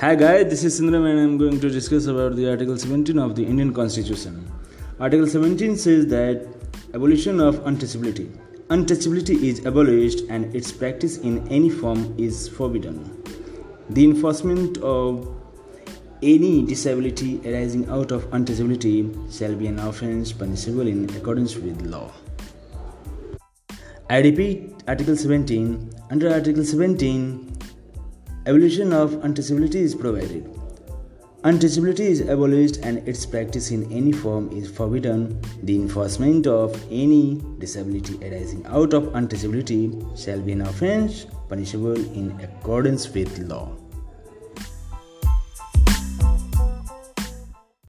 Hi guys, this is Sundram and I'm going to discuss about the Article 17 of the Indian Constitution. Article 17 says that abolition of untouchability. Untouchability is abolished and its practice in any form is forbidden. The enforcement of any disability arising out of untouchability shall be an offence punishable in accordance with law. I repeat Article 17. Under Article 17, abolition of untouchability is provided. Untouchability is abolished and its practice in any form is forbidden. The enforcement of any disability arising out of untouchability shall be an offence punishable in accordance with law.